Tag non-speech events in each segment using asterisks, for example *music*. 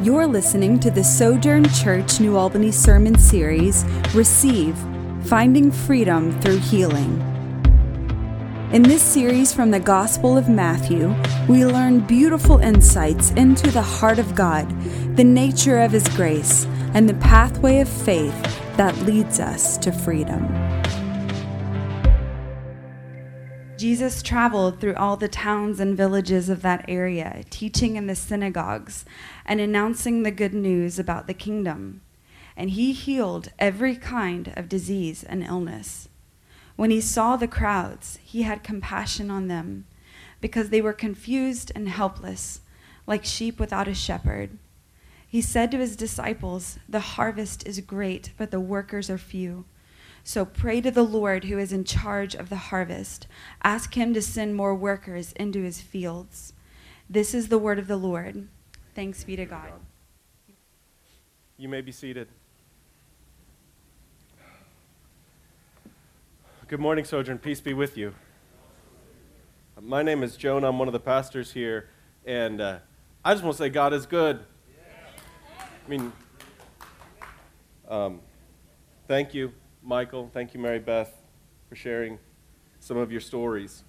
You're listening to the Sojourn Church New Albany Sermon Series Receive Finding Freedom Through Healing. In this series from the Gospel of Matthew, we learn beautiful insights into the heart of God, the nature of His grace, and the pathway of faith that leads us to freedom. Jesus traveled through all the towns and villages of that area, teaching in the synagogues and announcing the good news about the kingdom. And he healed every kind of disease and illness. When he saw the crowds, he had compassion on them because they were confused and helpless, like sheep without a shepherd. He said to his disciples, The harvest is great, but the workers are few. So pray to the Lord who is in charge of the harvest. Ask him to send more workers into his fields. This is the word of the Lord. Thanks be to God. You may be seated. Good morning, Sojourn. Peace be with you. My name is Jonah. I'm one of the pastors here, and uh, I just want to say God is good. I mean, um, thank you Michael. Thank you, Mary Beth, for sharing some of your stories.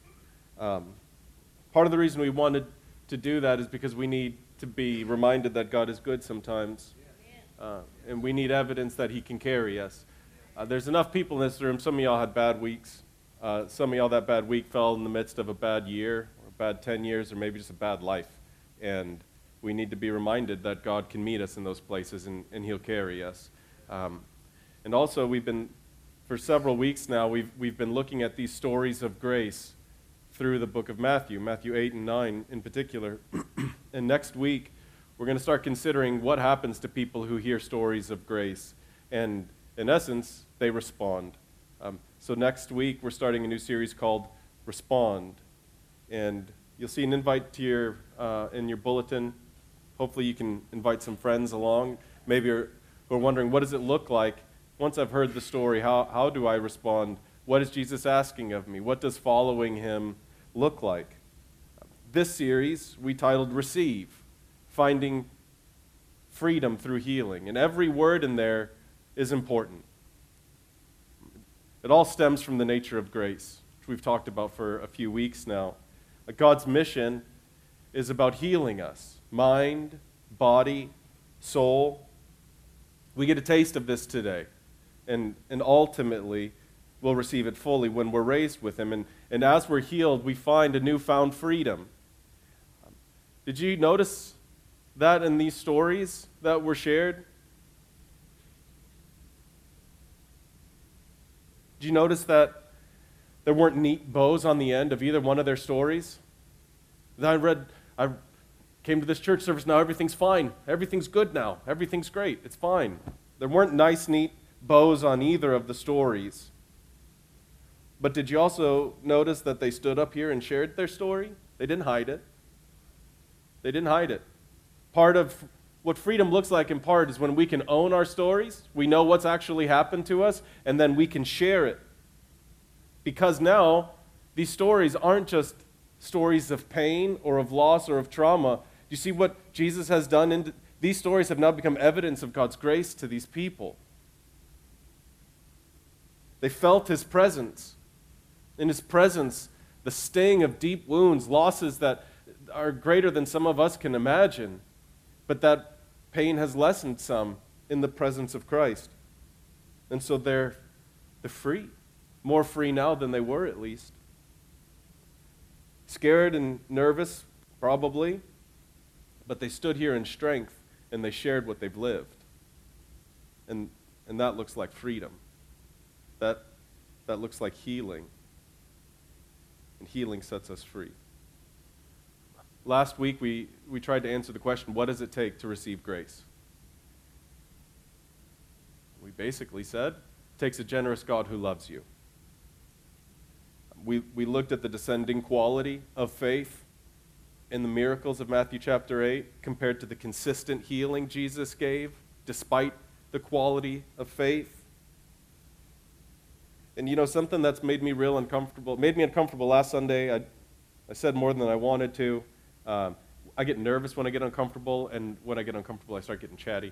Um, part of the reason we wanted to do that is because we need to be reminded that God is good sometimes. Uh, and we need evidence that He can carry us. Uh, there's enough people in this room. Some of y'all had bad weeks. Uh, some of y'all, that bad week fell in the midst of a bad year, or a bad 10 years, or maybe just a bad life. And we need to be reminded that God can meet us in those places and, and He'll carry us. Um, and also, we've been for several weeks now, we've, we've been looking at these stories of grace through the book of Matthew, Matthew 8 and 9 in particular. *clears throat* and next week, we're going to start considering what happens to people who hear stories of grace. And in essence, they respond. Um, so next week, we're starting a new series called Respond. And you'll see an invite to your, uh, in your bulletin. Hopefully, you can invite some friends along. Maybe you're, who are wondering, what does it look like once I've heard the story, how, how do I respond? What is Jesus asking of me? What does following him look like? This series we titled Receive Finding Freedom Through Healing. And every word in there is important. It all stems from the nature of grace, which we've talked about for a few weeks now. God's mission is about healing us mind, body, soul. We get a taste of this today and, and ultimately we'll receive it fully when we're raised with Him. And, and as we're healed, we find a newfound freedom. Did you notice that in these stories that were shared? Did you notice that there weren't neat bows on the end of either one of their stories? That I read, I came to this church service, now everything's fine. Everything's good now. Everything's great. It's fine. There weren't nice, neat bows on either of the stories. But did you also notice that they stood up here and shared their story? They didn't hide it. They didn't hide it. Part of what freedom looks like in part is when we can own our stories, we know what's actually happened to us, and then we can share it. Because now, these stories aren't just stories of pain or of loss or of trauma. Do you see what Jesus has done? In, these stories have now become evidence of God's grace to these people. They felt his presence. In his presence, the sting of deep wounds, losses that are greater than some of us can imagine. But that pain has lessened some in the presence of Christ. And so they're, they're free, more free now than they were at least. Scared and nervous, probably, but they stood here in strength and they shared what they've lived. And, and that looks like freedom that, that looks like healing. And healing sets us free. Last week, we, we tried to answer the question what does it take to receive grace? We basically said it takes a generous God who loves you. We, we looked at the descending quality of faith in the miracles of Matthew chapter 8 compared to the consistent healing Jesus gave despite the quality of faith. And you know, something that's made me real uncomfortable, made me uncomfortable last Sunday. I, I said more than I wanted to. Um, I get nervous when I get uncomfortable, and when I get uncomfortable, I start getting chatty.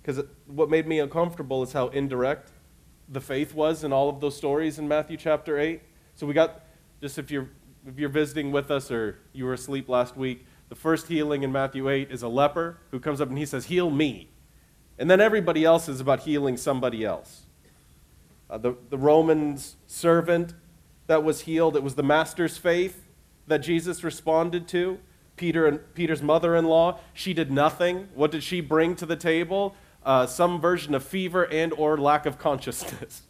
Because um, what made me uncomfortable is how indirect the faith was in all of those stories in Matthew chapter 8. So we got, just if you're, if you're visiting with us or you were asleep last week, the first healing in Matthew 8 is a leper who comes up and he says, Heal me. And then everybody else is about healing somebody else. Uh, the, the Roman's servant that was healed, it was the master's faith that Jesus responded to. Peter and Peter's mother-in-law, she did nothing. What did she bring to the table? Uh, some version of fever and or lack of consciousness.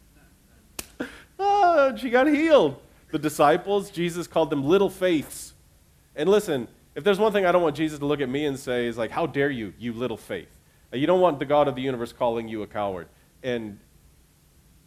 *laughs* ah, she got healed. The disciples, Jesus called them little faiths. And listen, if there's one thing I don't want Jesus to look at me and say is like, how dare you, you little faith. You don't want the God of the universe calling you a coward. And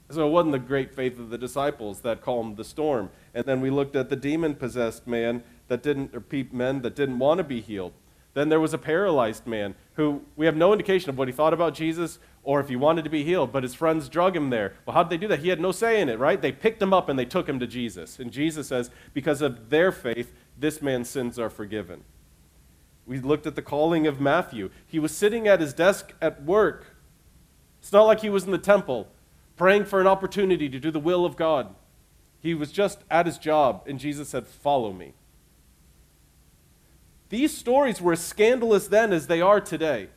so it wasn't the great faith of the disciples that calmed the storm. And then we looked at the demon possessed man that didn't, or men that didn't want to be healed. Then there was a paralyzed man who we have no indication of what he thought about Jesus or if he wanted to be healed, but his friends drug him there. Well, how did they do that? He had no say in it, right? They picked him up and they took him to Jesus. And Jesus says, because of their faith, this man's sins are forgiven. We looked at the calling of Matthew. He was sitting at his desk at work. It's not like he was in the temple praying for an opportunity to do the will of God. He was just at his job, and Jesus said, Follow me. These stories were as scandalous then as they are today.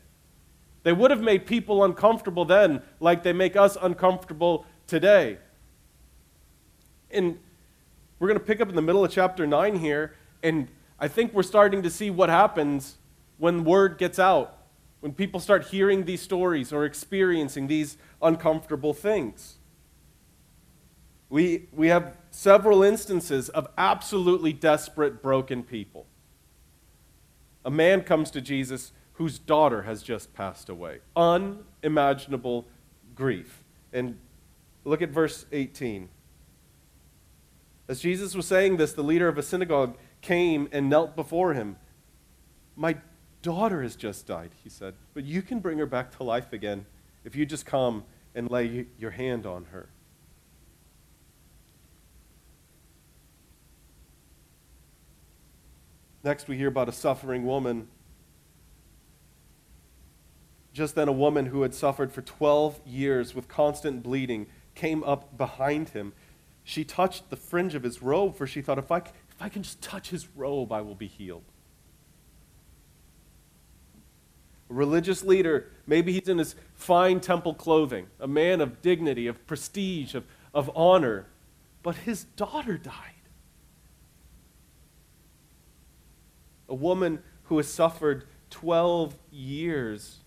They would have made people uncomfortable then, like they make us uncomfortable today. And we're going to pick up in the middle of chapter 9 here, and I think we're starting to see what happens when word gets out, when people start hearing these stories or experiencing these uncomfortable things. We, we have several instances of absolutely desperate, broken people. A man comes to Jesus whose daughter has just passed away. Unimaginable grief. And look at verse 18. As Jesus was saying this, the leader of a synagogue came and knelt before him. My daughter has just died, he said, but you can bring her back to life again if you just come and lay your hand on her. Next, we hear about a suffering woman. Just then, a woman who had suffered for 12 years with constant bleeding came up behind him. She touched the fringe of his robe, for she thought, if I, if I can just touch his robe, I will be healed. A religious leader, maybe he's in his fine temple clothing, a man of dignity, of prestige, of, of honor, but his daughter died. a woman who has suffered 12 years,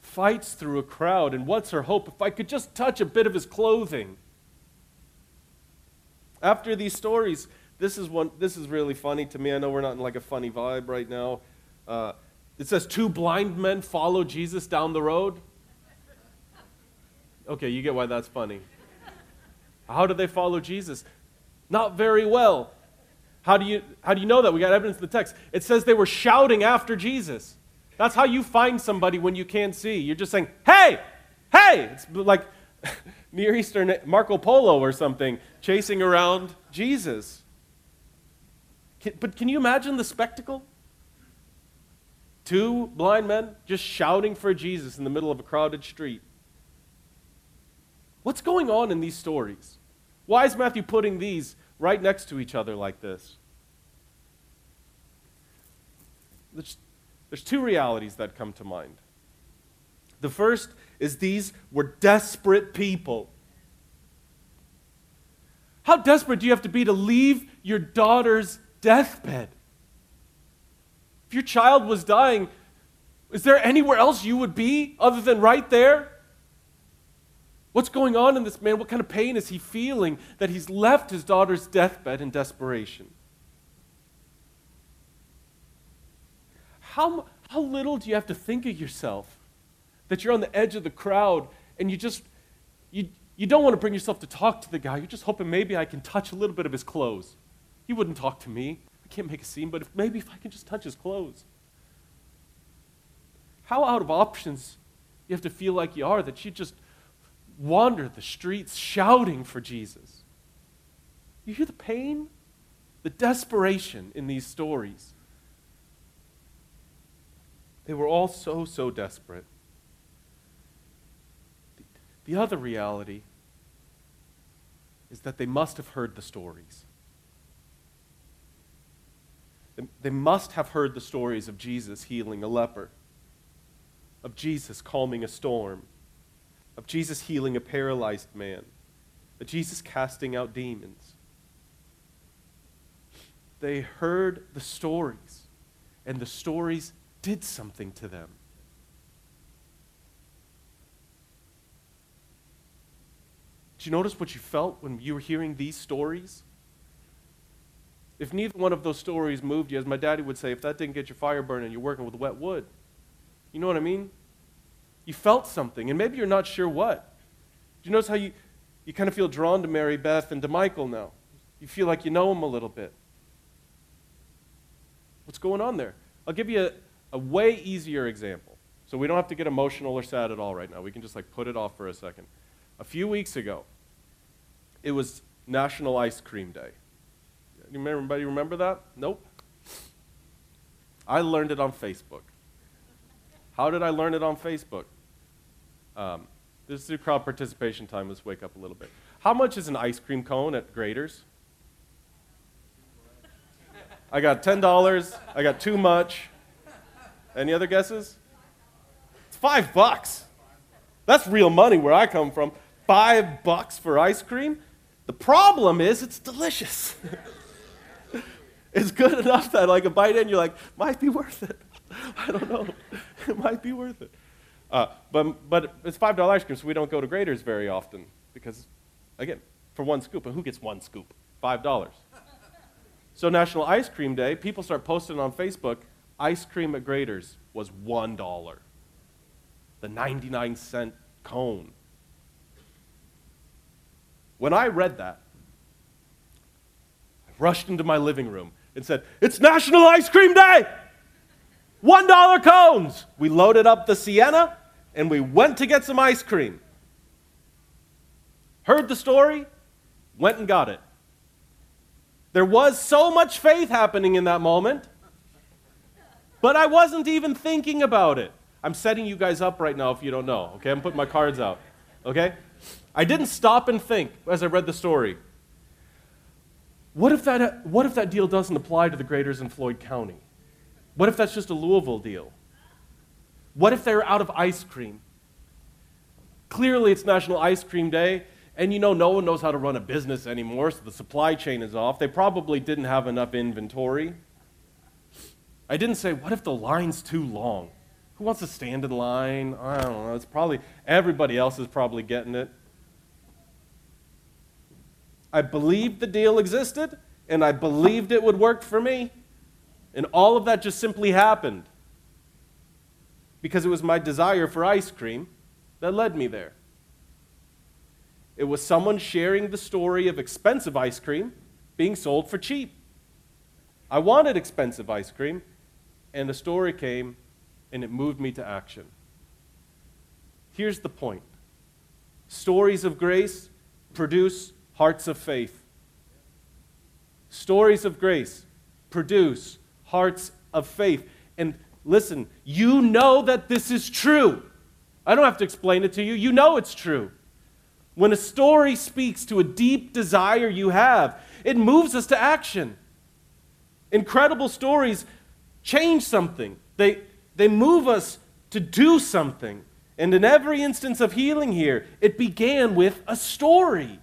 fights through a crowd, and what's her hope? If I could just touch a bit of his clothing. After these stories, this is one. This is really funny to me. I know we're not in like a funny vibe right now. Uh, it says two blind men follow Jesus down the road. Okay, you get why that's funny. How do they follow Jesus? Not very well. How do you, how do you know that? We got evidence in the text. It says they were shouting after Jesus. That's how you find somebody when you can't see. You're just saying, hey, hey! It's like *laughs* Near Eastern Marco Polo or something chasing around Jesus. but can you imagine the spectacle? Two blind men just shouting for Jesus in the middle of a crowded street. What's going on in these stories? Why is Matthew putting these right next to each other like this. There's, there's two realities that come to mind. The first is these were desperate people. How desperate do you have to be to leave your daughter's deathbed? If your child was dying, is there anywhere else you would be other than right there? What's going on in this man? What kind of pain is he feeling that he's left his daughter's deathbed in desperation? How, how little do you have to think of yourself that you're on the edge of the crowd and you just, you, you don't want to bring yourself to talk to the guy. You're just hoping maybe I can touch a little bit of his clothes. He wouldn't talk to me. I can't make a scene, but if, maybe if I can just touch his clothes. How out of options you have to feel like you are that you just wander the streets shouting for Jesus. You hear the pain, the desperation in these stories. They were all so, so desperate. The other reality is that they must have heard the stories. They must have heard the stories of Jesus healing a leper, of Jesus calming a storm, of Jesus healing a paralyzed man, of Jesus casting out demons. They heard the stories, and the stories did something to them. You notice what you felt when you were hearing these stories? If neither one of those stories moved you, as my daddy would say, if that didn't get your fire burning, you're working with wet wood. You know what I mean? You felt something, and maybe you're not sure what. Do you notice how you, you kind of feel drawn to Mary Beth and to Michael now? You feel like you know them a little bit. What's going on there? I'll give you a, a way easier example. So we don't have to get emotional or sad at all right now. We can just like put it off for a second. A few weeks ago, it was National Ice Cream Day. Anybody remember that? Nope. I learned it on Facebook. How did I learn it on Facebook? Um, this is the crowd participation time. Let's wake up a little bit. How much is an ice cream cone at Graeter's? I got $10. I got too much. Any other guesses? It's five bucks. That's real money where I come from. Five bucks for ice cream? The problem is it's delicious. *laughs* it's good enough that like a bite in, you're like, might be worth it. *laughs* I don't know. *laughs* It might be worth it. Uh, but, but it's $5 ice cream, so we don't go to Graeter's very often because, again, for one scoop, but who gets one scoop? $5. So National Ice Cream Day, people start posting on Facebook, ice cream at Graeter's was $1. The 99 cent cone. When I read that, I rushed into my living room and said, It's National Ice Cream Day! $1 cones! We loaded up the Sienna and we went to get some ice cream. Heard the story, went and got it. There was so much faith happening in that moment, but I wasn't even thinking about it. I'm setting you guys up right now if you don't know, okay? I'm putting my cards out, okay? I didn't stop and think as I read the story. What if that, what if that deal doesn't apply to the Graeter's in Floyd County? What if that's just a Louisville deal? What if they're out of ice cream? Clearly, it's National Ice Cream Day, and you know, no one knows how to run a business anymore, so the supply chain is off. They probably didn't have enough inventory. I didn't say, what if the line's too long? Who wants to stand in line? I don't know. It's probably, everybody else is probably getting it. I believed the deal existed, and I believed it would work for me. And all of that just simply happened because it was my desire for ice cream that led me there. It was someone sharing the story of expensive ice cream being sold for cheap. I wanted expensive ice cream, and the story came and it moved me to action. Here's the point stories of grace produce hearts of faith. Stories of grace produce hearts of faith. And listen, you know that this is true. I don't have to explain it to you. You know it's true. When a story speaks to a deep desire you have, it moves us to action. Incredible stories change something, they, they move us to do something. And in every instance of healing here, it began with a story.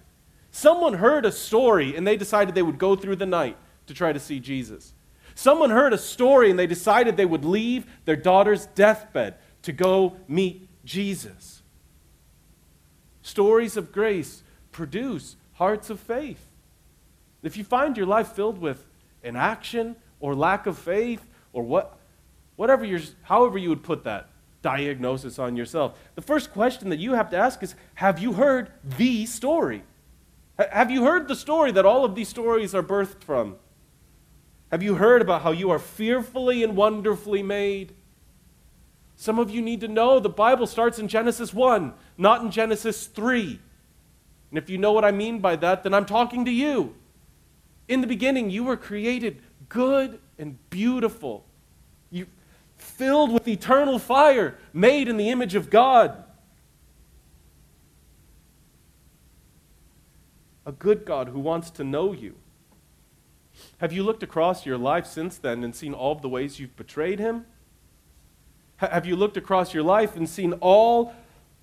Someone heard a story and they decided they would go through the night to try to see Jesus. Someone heard a story and they decided they would leave their daughter's deathbed to go meet Jesus. Stories of grace produce hearts of faith. If you find your life filled with inaction or lack of faith or what, whatever your, however you would put that diagnosis on yourself, the first question that you have to ask is Have you heard the story? Have you heard the story that all of these stories are birthed from? Have you heard about how you are fearfully and wonderfully made? Some of you need to know the Bible starts in Genesis 1, not in Genesis 3. And if you know what I mean by that, then I'm talking to you. In the beginning, you were created good and beautiful. Filled with eternal fire, made in the image of God. A good God who wants to know you. Have you looked across your life since then and seen all the ways you've betrayed Him? Have you looked across your life and seen all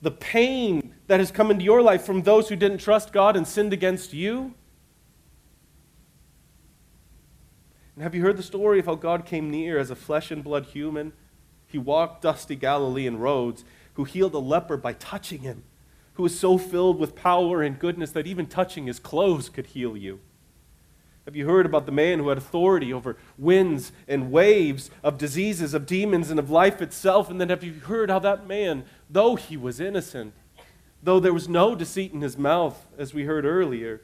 the pain that has come into your life from those who didn't trust God and sinned against you? And have you heard the story of how God came near as a flesh and blood human? He walked dusty Galilean roads, who healed a leper by touching him, who was so filled with power and goodness that even touching his clothes could heal you. Have you heard about the man who had authority over winds and waves, of diseases, of demons, and of life itself? And then have you heard how that man, though he was innocent, though there was no deceit in his mouth, as we heard earlier,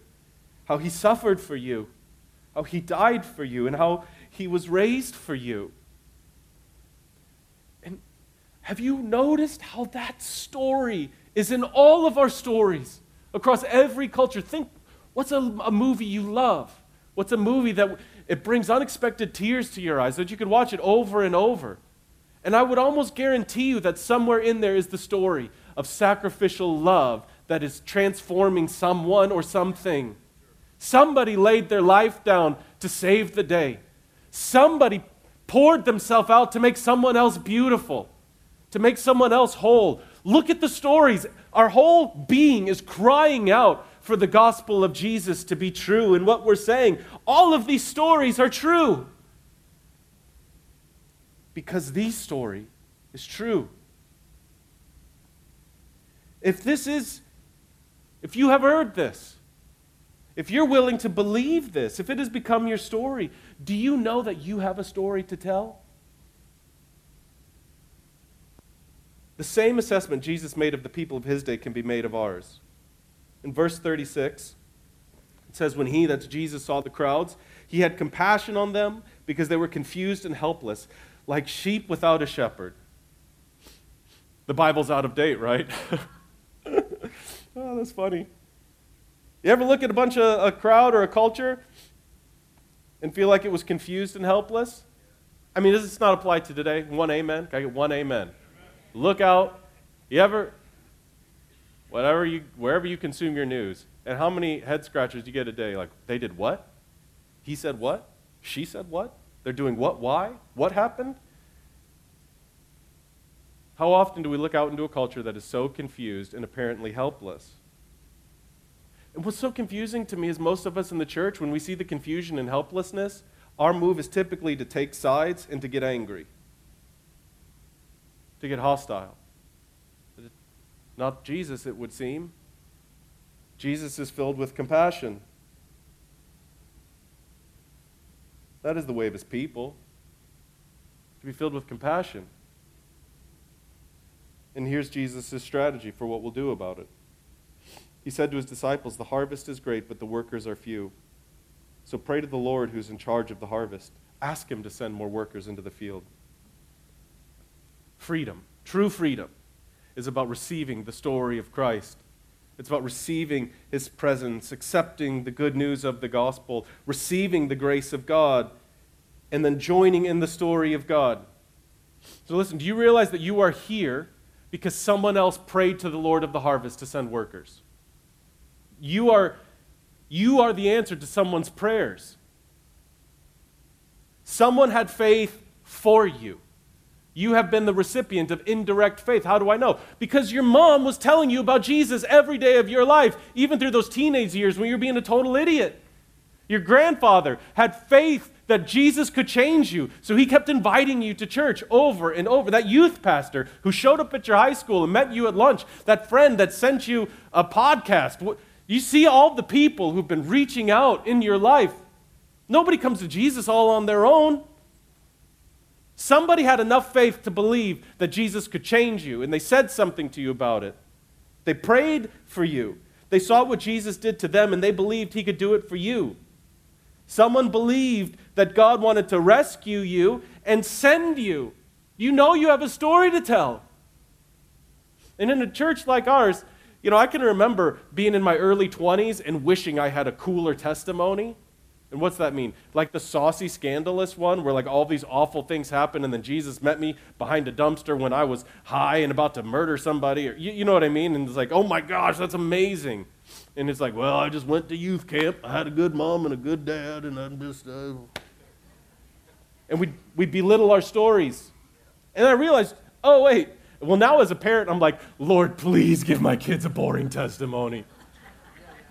how he suffered for you, how he died for you, and how he was raised for you? And have you noticed how that story is in all of our stories across every culture? Think what's a, a movie you love? What's a movie that it brings unexpected tears to your eyes that you could watch it over and over? And I would almost guarantee you that somewhere in there is the story of sacrificial love that is transforming someone or something. Somebody laid their life down to save the day. Somebody poured themselves out to make someone else beautiful, to make someone else whole. Look at the stories. Our whole being is crying out for the gospel of Jesus to be true. And what we're saying, all of these stories are true. Because the story is true. If this is, if you have heard this, if you're willing to believe this, if it has become your story, do you know that you have a story to tell? The same assessment Jesus made of the people of his day can be made of ours. In verse 36, it says, When he, that's Jesus, saw the crowds, he had compassion on them because they were confused and helpless, like sheep without a shepherd. The Bible's out of date, right? *laughs* oh, that's funny. You ever look at a bunch of a crowd or a culture and feel like it was confused and helpless? I mean, does this not apply to today? One amen? Can I get one amen? Look out. You ever whatever you, wherever you consume your news. And how many head scratchers do you get a day? Like, they did what? He said what? She said what? They're doing what? Why? What happened? How often do we look out into a culture that is so confused and apparently helpless? What's so confusing to me is most of us in the church, when we see the confusion and helplessness, our move is typically to take sides and to get angry, to get hostile. Not Jesus, it would seem. Jesus is filled with compassion. That is the way of his people, to be filled with compassion. And here's Jesus' strategy for what we'll do about it. He said to his disciples, The harvest is great, but the workers are few. So pray to the Lord who's in charge of the harvest. Ask him to send more workers into the field. Freedom, true freedom is about receiving the story of Christ. It's about receiving his presence, accepting the good news of the gospel, receiving the grace of God, and then joining in the story of God. So, listen, do you realize that you are here because someone else prayed to the Lord of the harvest to send workers? You are, you are the answer to someone's prayers. Someone had faith for you you have been the recipient of indirect faith. How do I know? Because your mom was telling you about Jesus every day of your life, even through those teenage years when you're being a total idiot. Your grandfather had faith that Jesus could change you, so he kept inviting you to church over and over. That youth pastor who showed up at your high school and met you at lunch, that friend that sent you a podcast. You see all the people who've been reaching out in your life. Nobody comes to Jesus all on their own. Somebody had enough faith to believe that Jesus could change you, and they said something to you about it. They prayed for you. They saw what Jesus did to them, and they believed he could do it for you. Someone believed that God wanted to rescue you and send you. You know you have a story to tell. And in a church like ours, you know, I can remember being in my early 20s and wishing I had a cooler testimony. And what's that mean? Like the saucy, scandalous one, where like all these awful things happen, and then Jesus met me behind a dumpster when I was high and about to murder somebody, or you, you know what I mean? And it's like, oh my gosh, that's amazing. And it's like, well, I just went to youth camp. I had a good mom and a good dad, and I'm just. Uh... And we we belittle our stories. And I realized, oh wait. Well, now as a parent, I'm like, Lord, please give my kids a boring testimony.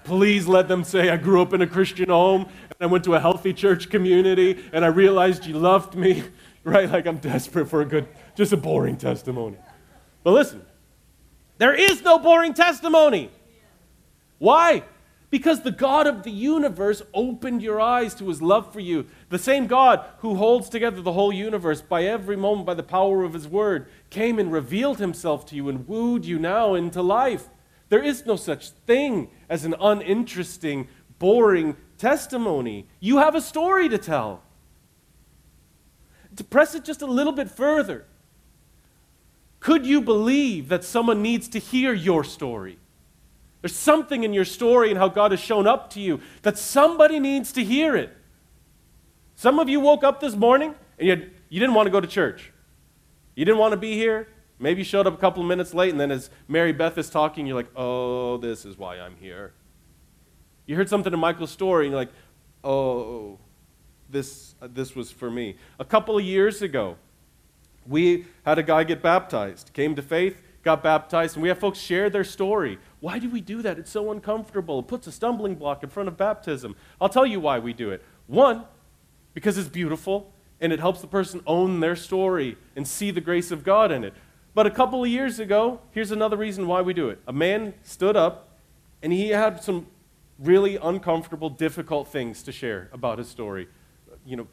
Please let them say I grew up in a Christian home and I went to a healthy church community and I realized you loved me, *laughs* right? Like I'm desperate for a good, just a boring testimony. But listen, there is no boring testimony. Why? Because the God of the universe opened your eyes to his love for you. The same God who holds together the whole universe by every moment by the power of his word came and revealed himself to you and wooed you now into life. There is no such thing as an uninteresting, boring testimony. You have a story to tell. To press it just a little bit further, could you believe that someone needs to hear your story? There's something in your story and how God has shown up to you that somebody needs to hear it. Some of you woke up this morning and you, you didn't want to go to church. You didn't want to be here. Maybe you showed up a couple of minutes late, and then as Mary Beth is talking, you're like, oh, this is why I'm here. You heard something in Michael's story, and you're like, oh, this, this was for me. A couple of years ago, we had a guy get baptized, came to faith, got baptized, and we have folks share their story. Why do we do that? It's so uncomfortable. It puts a stumbling block in front of baptism. I'll tell you why we do it. One, because it's beautiful and it helps the person own their story and see the grace of God in it. But a couple of years ago, here's another reason why we do it. A man stood up and he had some really uncomfortable, difficult things to share about his story. You know,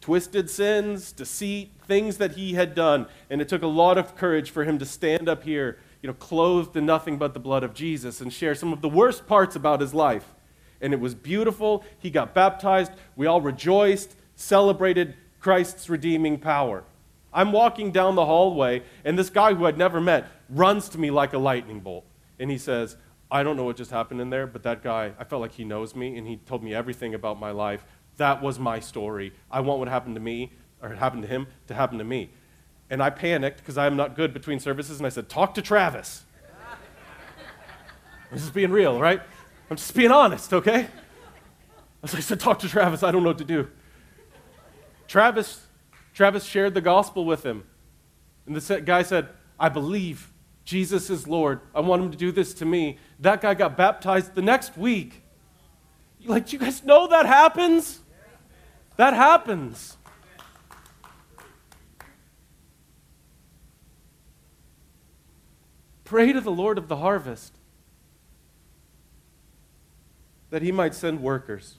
twisted sins, deceit, things that he had done. And it took a lot of courage for him to stand up here, you know, clothed in nothing but the blood of Jesus and share some of the worst parts about his life. And it was beautiful. He got baptized. We all rejoiced, celebrated Christ's redeeming power. I'm walking down the hallway, and this guy who I'd never met runs to me like a lightning bolt. And he says, I don't know what just happened in there, but that guy, I felt like he knows me, and he told me everything about my life. That was my story. I want what happened to me, or happened to him, to happen to me. And I panicked because I am not good between services, and I said, Talk to Travis. *laughs* I'm just being real, right? I'm just being honest, okay? I said, Talk to Travis. I don't know what to do. Travis Travis shared the gospel with him. And the guy said, I believe Jesus is Lord. I want him to do this to me. That guy got baptized the next week. Like, do you guys know that happens? That happens. Pray to the Lord of the harvest that he might send workers.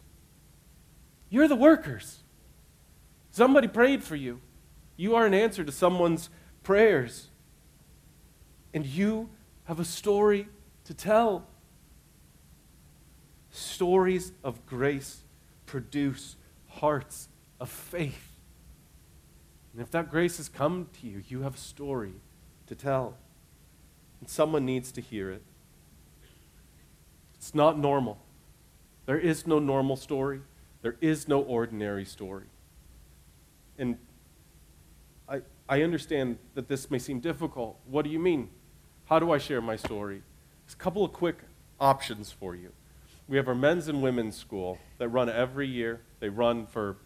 You're the workers. Somebody prayed for you. You are an answer to someone's prayers. And you have a story to tell. Stories of grace produce hearts of faith. And if that grace has come to you, you have a story to tell. And someone needs to hear it. It's not normal. There is no normal story, there is no ordinary story. And I, I understand that this may seem difficult. What do you mean? How do I share my story? There's a couple of quick options for you. We have our men's and women's school that run every year. They run for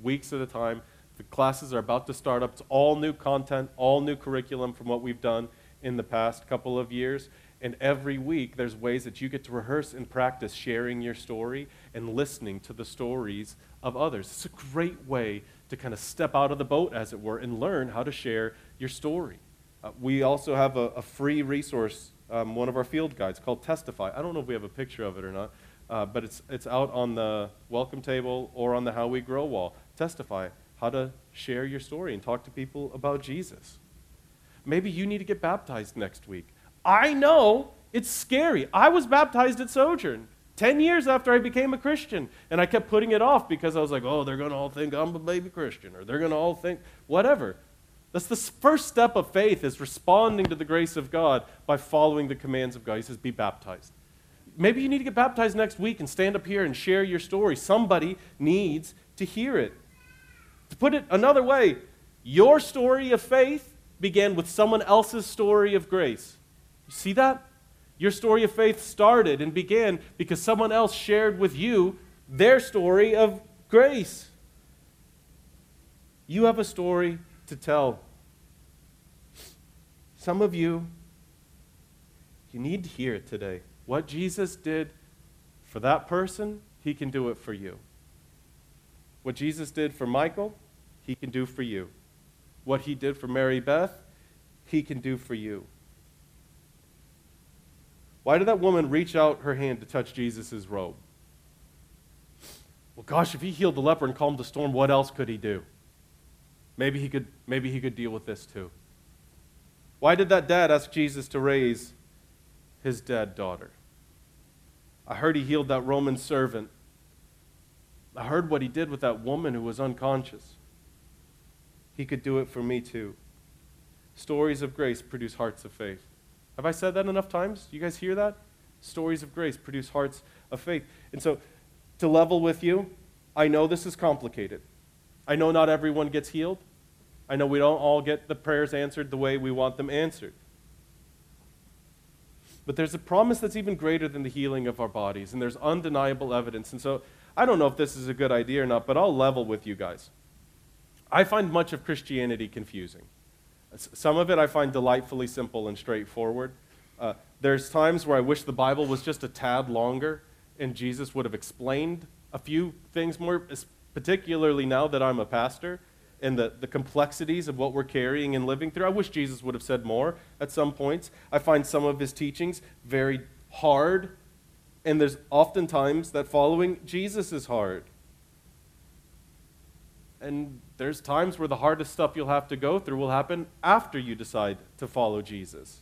weeks at a time. The classes are about to start up. It's all new content, all new curriculum from what we've done in the past couple of years. And every week, there's ways that you get to rehearse and practice sharing your story and listening to the stories of others. It's a great way to kind of step out of the boat, as it were, and learn how to share your story. Uh, we also have a, a free resource, um, one of our field guides called Testify. I don't know if we have a picture of it or not, uh, but it's, it's out on the welcome table or on the How We Grow wall. Testify, how to share your story and talk to people about Jesus. Maybe you need to get baptized next week. I know it's scary. I was baptized at Sojourn. 10 years after I became a Christian. And I kept putting it off because I was like, oh, they're going to all think I'm a baby Christian, or they're going to all think whatever. That's the first step of faith is responding to the grace of God by following the commands of God. He says, be baptized. maybe you need to get baptized next week and stand up here and share your story. Somebody needs to hear it. To put it another way, your story of faith began with someone else's story of grace. You see that? Your story of faith started and began because someone else shared with you their story of grace. You have a story to tell. Some of you, you need to hear it today. What Jesus did for that person, he can do it for you. What Jesus did for Michael, he can do for you. What he did for Mary Beth, he can do for you. Why did that woman reach out her hand to touch Jesus' robe? Well, gosh, if he healed the leper and calmed the storm, what else could he do? Maybe he could, maybe he could deal with this too. Why did that dad ask Jesus to raise his dead daughter? I heard he healed that Roman servant. I heard what he did with that woman who was unconscious. He could do it for me too. Stories of grace produce hearts of faith. Have I said that enough times? You guys hear that? Stories of grace produce hearts of faith. And so, to level with you, I know this is complicated. I know not everyone gets healed. I know we don't all get the prayers answered the way we want them answered. But there's a promise that's even greater than the healing of our bodies, and there's undeniable evidence. And so I don't know if this is a good idea or not, but I'll level with you guys. I find much of Christianity confusing. Some of it I find delightfully simple and straightforward. Uh, there's times where I wish the Bible was just a tad longer and Jesus would have explained a few things more, particularly now that I'm a pastor and the, the complexities of what we're carrying and living through. I wish Jesus would have said more at some points. I find some of his teachings very hard, and there's oftentimes that following Jesus is hard. And there's times where the hardest stuff you'll have to go through will happen after you decide to follow Jesus.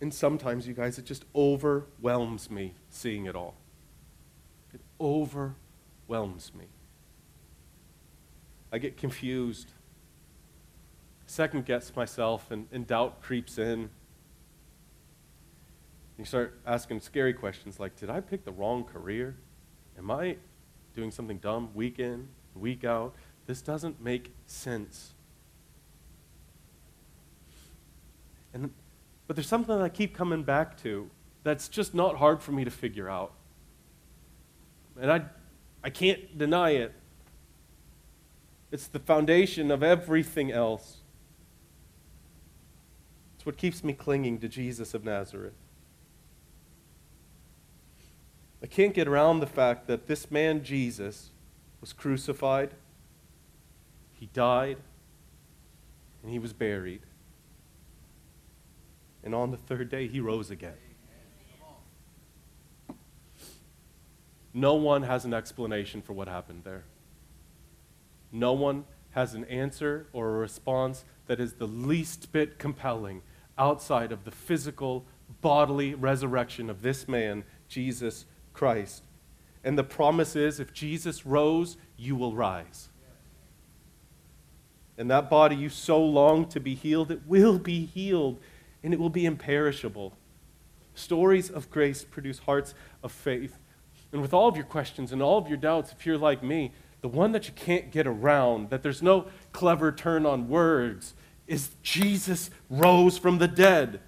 And sometimes, you guys, it just overwhelms me seeing it all. It overwhelms me. I get confused, second guess myself, and, and doubt creeps in. You start asking scary questions like Did I pick the wrong career? Am I doing something dumb week in, week out? This doesn't make sense. And, but there's something that I keep coming back to that's just not hard for me to figure out. And I I can't deny it. It's the foundation of everything else. It's what keeps me clinging to Jesus of Nazareth. I can't get around the fact that this man, Jesus, was crucified, he died, and he was buried. And on the third day, he rose again. No one has an explanation for what happened there. No one has an answer or a response that is the least bit compelling outside of the physical, bodily resurrection of this man, Jesus Christ. And the promise is if Jesus rose, you will rise. And that body you so long to be healed, it will be healed and it will be imperishable. Stories of grace produce hearts of faith and with all of your questions and all of your doubts, if you're like me, the one that you can't get around, that there's no clever turn on words, is Jesus rose from the dead.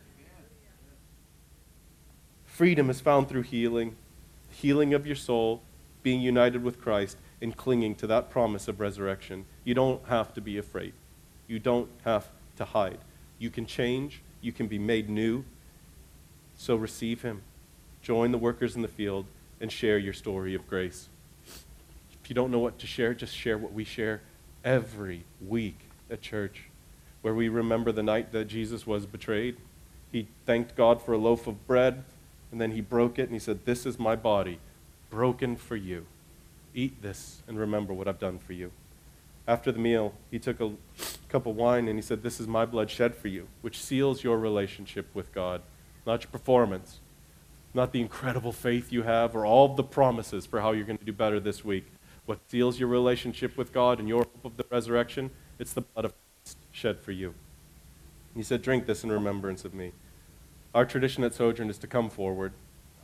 Freedom is found through healing, healing of your soul, being united with Christ, and clinging to that promise of resurrection. You don't have to be afraid. You don't have to hide. You can change. You can be made new. So receive Him. Join the workers in the field and share your story of grace. If you don't know what to share, just share what we share every week at church, where we remember the night that Jesus was betrayed. He thanked God for a loaf of bread, and then he broke it and he said, This is my body, broken for you. Eat this and remember what I've done for you. After the meal, he took a cup of wine and he said, This is my blood shed for you, which seals your relationship with God, not your performance, not the incredible faith you have or all the promises for how you're going to do better this week. What seals your relationship with God and your hope of the resurrection? It's the blood of Christ shed for you. He said, Drink this in remembrance of me. Our tradition at Sojourn is to come forward.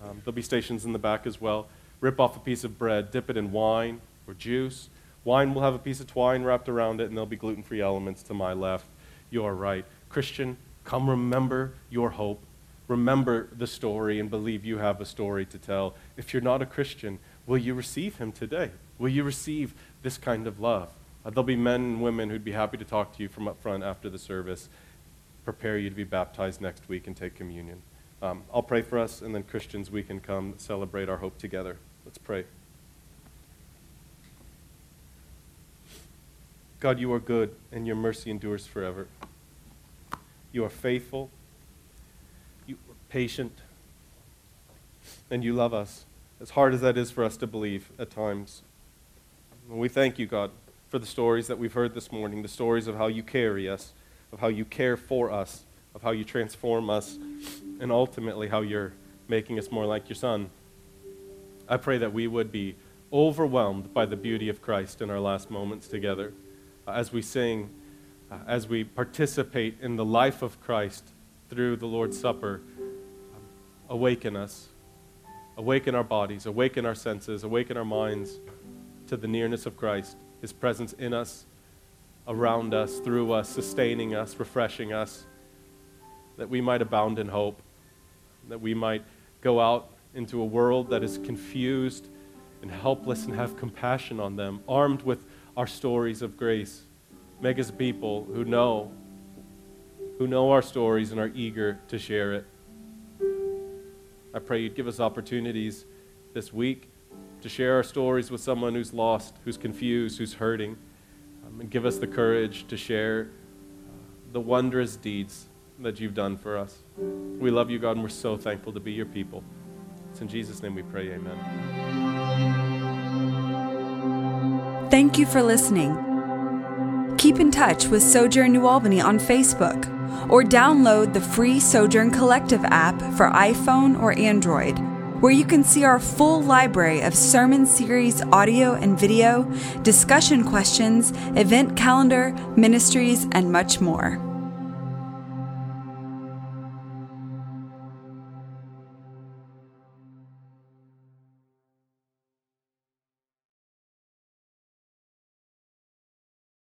Um, there'll be stations in the back as well. Rip off a piece of bread, dip it in wine or juice. Wine will have a piece of twine wrapped around it, and there'll be gluten free elements to my left, your right. Christian, come remember your hope. Remember the story and believe you have a story to tell. If you're not a Christian, will you receive him today? Will you receive this kind of love? Uh, there'll be men and women who'd be happy to talk to you from up front after the service, prepare you to be baptized next week and take communion. Um, I'll pray for us, and then Christians, we can come celebrate our hope together. Let's pray. God, you are good, and your mercy endures forever. You are faithful, you are patient, and you love us, as hard as that is for us to believe at times. And we thank you, God, for the stories that we've heard this morning, the stories of how you carry us, of how you care for us, of how you transform us, and ultimately how you're making us more like your Son. I pray that we would be overwhelmed by the beauty of Christ in our last moments together uh, as we sing, uh, as we participate in the life of Christ through the Lord's Supper. Um, awaken us, awaken our bodies, awaken our senses, awaken our minds to the nearness of Christ, His presence in us, around us, through us, sustaining us, refreshing us, that we might abound in hope, that we might go out into a world that is confused and helpless and have compassion on them, armed with our stories of grace. Make us people who know, who know our stories and are eager to share it. I pray you'd give us opportunities this week to share our stories with someone who's lost, who's confused, who's hurting, give us the courage to share uh, the wondrous deeds that you've done for us. We love you, God, and we're so thankful to be your people. It's in Jesus' name we pray, amen. Thank you for listening. Keep in touch with Sojourn New Albany on Facebook or download the free Sojourn Collective app for iPhone or Android, where you can see our full library of sermon series audio and video, discussion questions, event calendar, ministries, and much more.